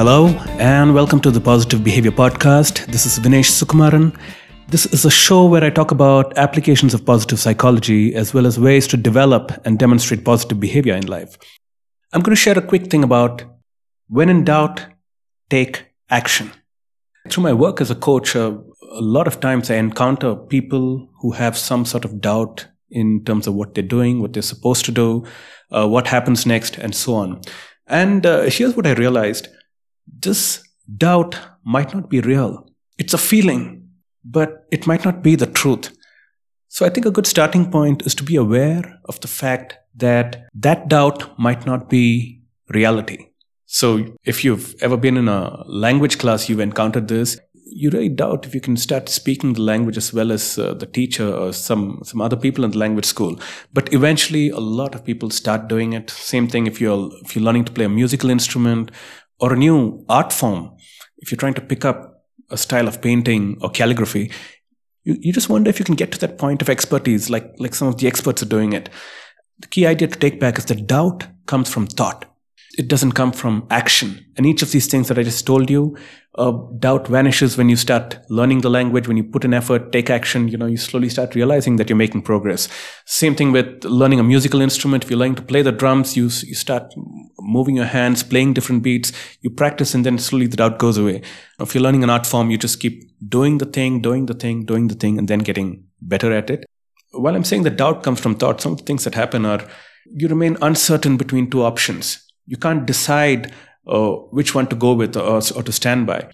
Hello, and welcome to the Positive Behavior Podcast. This is Vinesh Sukumaran. This is a show where I talk about applications of positive psychology as well as ways to develop and demonstrate positive behavior in life. I'm going to share a quick thing about when in doubt, take action. Through my work as a coach, uh, a lot of times I encounter people who have some sort of doubt in terms of what they're doing, what they're supposed to do, uh, what happens next, and so on. And uh, here's what I realized this doubt might not be real. It's a feeling, but it might not be the truth. So I think a good starting point is to be aware of the fact that that doubt might not be reality. So if you've ever been in a language class, you've encountered this. You really doubt if you can start speaking the language as well as uh, the teacher or some some other people in the language school. But eventually, a lot of people start doing it. Same thing if you're if you're learning to play a musical instrument or a new art form. If you're trying to pick up a style of painting or calligraphy, you, you just wonder if you can get to that point of expertise, like like some of the experts are doing it. The key idea to take back is that doubt comes from thought it doesn't come from action. And each of these things that I just told you, uh, doubt vanishes when you start learning the language, when you put in effort, take action, you know, you slowly start realizing that you're making progress. Same thing with learning a musical instrument. If you're learning to play the drums, you, you start moving your hands, playing different beats, you practice and then slowly the doubt goes away. If you're learning an art form, you just keep doing the thing, doing the thing, doing the thing, and then getting better at it. While I'm saying that doubt comes from thought, some of the things that happen are you remain uncertain between two options you can't decide uh, which one to go with or, or to stand by.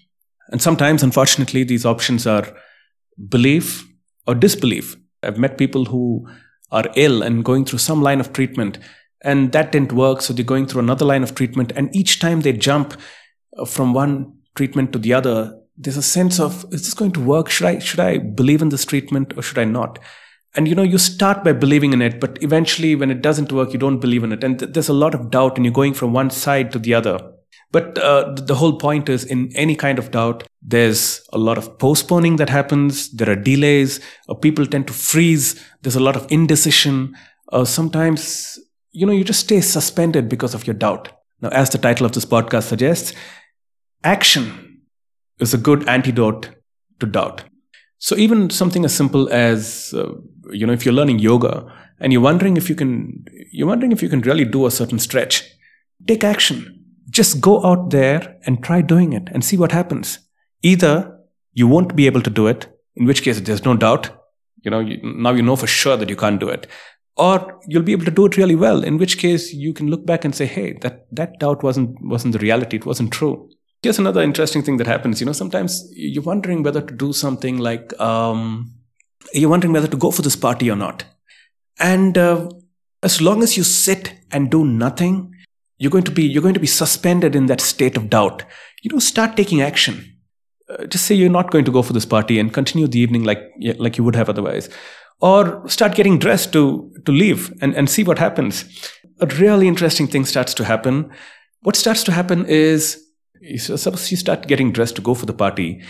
And sometimes, unfortunately, these options are belief or disbelief. I've met people who are ill and going through some line of treatment, and that didn't work. So they're going through another line of treatment. And each time they jump uh, from one treatment to the other, there's a sense of, is this going to work? Should I, should I believe in this treatment or should I not? and you know you start by believing in it but eventually when it doesn't work you don't believe in it and th- there's a lot of doubt and you're going from one side to the other but uh, the whole point is in any kind of doubt there's a lot of postponing that happens there are delays uh, people tend to freeze there's a lot of indecision uh, sometimes you know you just stay suspended because of your doubt. Now as the title of this podcast suggests action is a good antidote to doubt. So even something as simple as uh, you know if you're learning yoga and you're wondering if you can you're wondering if you can really do a certain stretch take action. Just go out there and try doing it and see what happens. Either you won't be able to do it in which case there's no doubt you know you, now you know for sure that you can't do it or you'll be able to do it really well in which case you can look back and say hey that that doubt wasn't wasn't the reality it wasn't true here's another interesting thing that happens you know sometimes you're wondering whether to do something like um, you're wondering whether to go for this party or not. And uh, as long as you sit and do nothing, you're going to be you're going to be suspended in that state of doubt. You know, start taking action. Uh, just say you're not going to go for this party and continue the evening like like you would have otherwise, or start getting dressed to to leave and and see what happens. A really interesting thing starts to happen. What starts to happen is suppose you start getting dressed to go for the party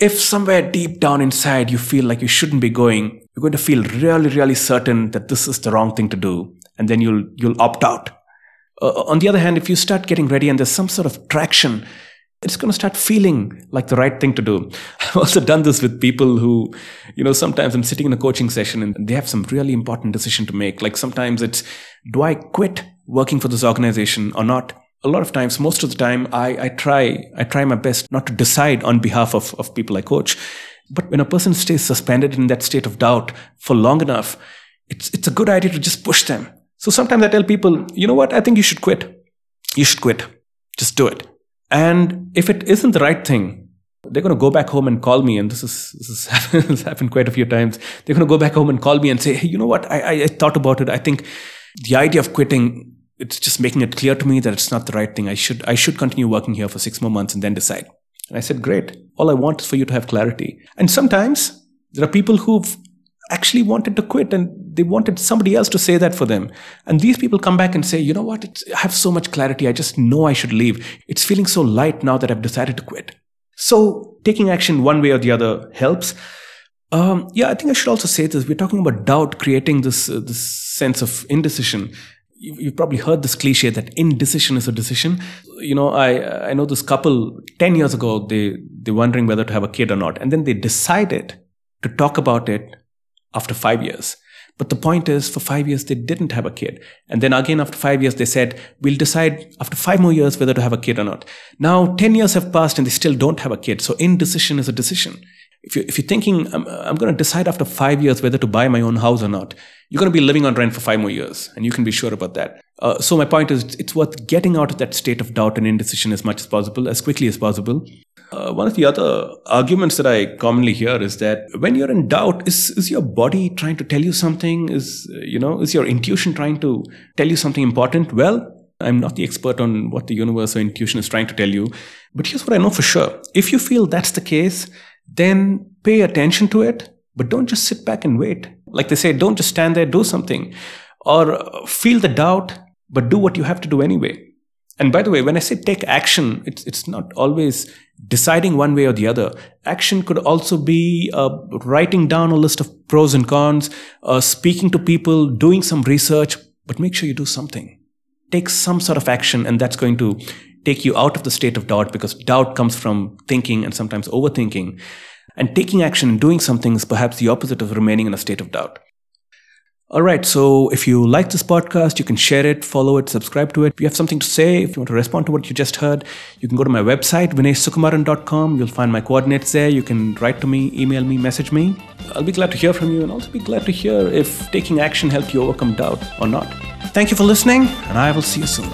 if somewhere deep down inside you feel like you shouldn't be going, you're going to feel really, really certain that this is the wrong thing to do, and then you'll you'll opt out. Uh, on the other hand, if you start getting ready and there's some sort of traction, it's going to start feeling like the right thing to do. I've also done this with people who, you know, sometimes I'm sitting in a coaching session and they have some really important decision to make. Like sometimes it's, do I quit working for this organization or not? a lot of times, most of the time, I, I try I try my best not to decide on behalf of, of people I coach. But when a person stays suspended in that state of doubt for long enough, it's it's a good idea to just push them. So sometimes I tell people, you know what, I think you should quit. You should quit. Just do it. And if it isn't the right thing, they're going to go back home and call me. And this is this has happened, happened quite a few times. They're going to go back home and call me and say, hey, you know what, I, I, I thought about it. I think the idea of quitting it's just making it clear to me that it's not the right thing. I should I should continue working here for six more months and then decide. And I said, Great. All I want is for you to have clarity. And sometimes there are people who've actually wanted to quit and they wanted somebody else to say that for them. And these people come back and say, you know what, it's, I have so much clarity. I just know I should leave. It's feeling so light now that I've decided to quit. So taking action one way or the other helps. Um, yeah, I think I should also say this. We're talking about doubt creating this uh, this sense of indecision you've probably heard this cliche that indecision is a decision. You know, I I know this couple ten years ago they they're wondering whether to have a kid or not, and then they decided to talk about it after five years. But the point is, for five years they didn't have a kid, and then again after five years they said we'll decide after five more years whether to have a kid or not. Now ten years have passed and they still don't have a kid. So indecision is a decision if, you, if you're thinking, I'm, I'm going to decide after five years whether to buy my own house or not, you're going to be living on rent for five more years, and you can be sure about that. Uh, so, my point is, it's worth getting out of that state of doubt and indecision as much as possible, as quickly as possible. Uh, one of the other arguments that I commonly hear is that when you're in doubt, is, is your body trying to tell you something? Is, you know, is your intuition trying to tell you something important? Well, I'm not the expert on what the universe or intuition is trying to tell you, but here's what I know for sure. If you feel that's the case, then pay attention to it, but don't just sit back and wait. Like they say, don't just stand there, do something. Or feel the doubt, but do what you have to do anyway. And by the way, when I say take action, it's, it's not always deciding one way or the other. Action could also be uh, writing down a list of pros and cons, uh, speaking to people, doing some research, but make sure you do something. Take some sort of action, and that's going to take you out of the state of doubt because doubt comes from thinking and sometimes overthinking. And taking action and doing something is perhaps the opposite of remaining in a state of doubt. All right, so if you like this podcast, you can share it, follow it, subscribe to it. If you have something to say, if you want to respond to what you just heard, you can go to my website, vineshsukumaran.com. You'll find my coordinates there. You can write to me, email me, message me. I'll be glad to hear from you and also be glad to hear if taking action helped you overcome doubt or not. Thank you for listening, and I will see you soon.